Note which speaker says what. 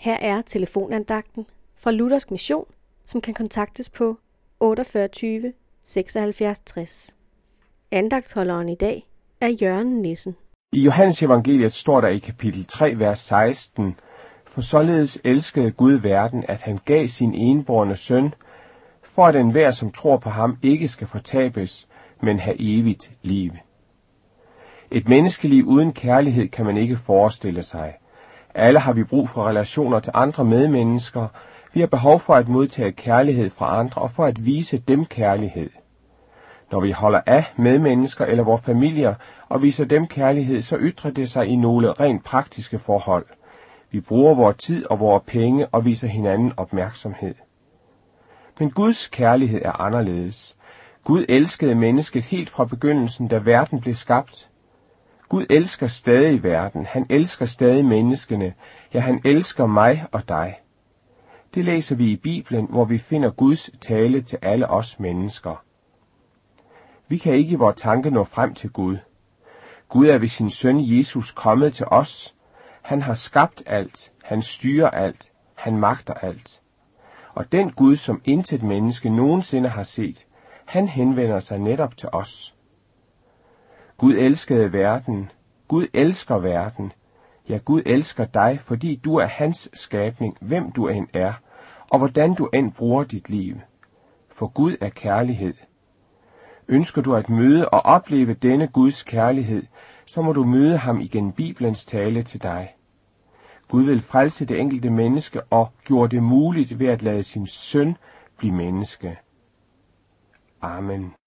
Speaker 1: Her er telefonandagten fra Luthersk Mission, som kan kontaktes på 48 76 60. Andagtsholderen i dag er Jørgen Nissen.
Speaker 2: I Johannes evangeliet står der i kapitel 3, vers 16, For således elskede Gud verden, at han gav sin enborne søn, for at enhver, som tror på ham, ikke skal fortabes, men have evigt liv. Et menneskeliv uden kærlighed kan man ikke forestille sig. Alle har vi brug for relationer til andre medmennesker. Vi har behov for at modtage kærlighed fra andre og for at vise dem kærlighed. Når vi holder af medmennesker eller vores familier og viser dem kærlighed, så ytrer det sig i nogle rent praktiske forhold. Vi bruger vores tid og vores penge og viser hinanden opmærksomhed. Men Guds kærlighed er anderledes. Gud elskede mennesket helt fra begyndelsen, da verden blev skabt. Gud elsker stadig verden. Han elsker stadig menneskene. Ja, han elsker mig og dig. Det læser vi i Bibelen, hvor vi finder Guds tale til alle os mennesker. Vi kan ikke i vores tanke nå frem til Gud. Gud er ved sin søn Jesus kommet til os. Han har skabt alt. Han styrer alt. Han magter alt. Og den Gud, som intet menneske nogensinde har set, han henvender sig netop til os. Gud elskede verden. Gud elsker verden. Ja, Gud elsker dig, fordi du er hans skabning, hvem du end er, og hvordan du end bruger dit liv. For Gud er kærlighed. Ønsker du at møde og opleve denne Guds kærlighed, så må du møde ham igen Bibelens tale til dig. Gud vil frelse det enkelte menneske og gjorde det muligt ved at lade sin søn blive menneske. Amen.